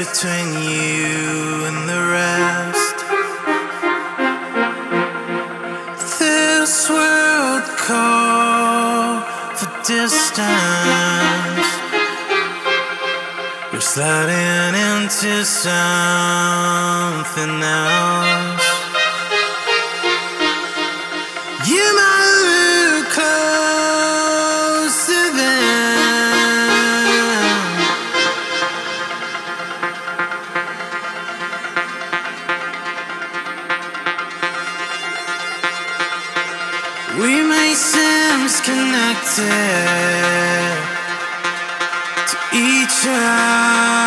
between We may seem connected to each other.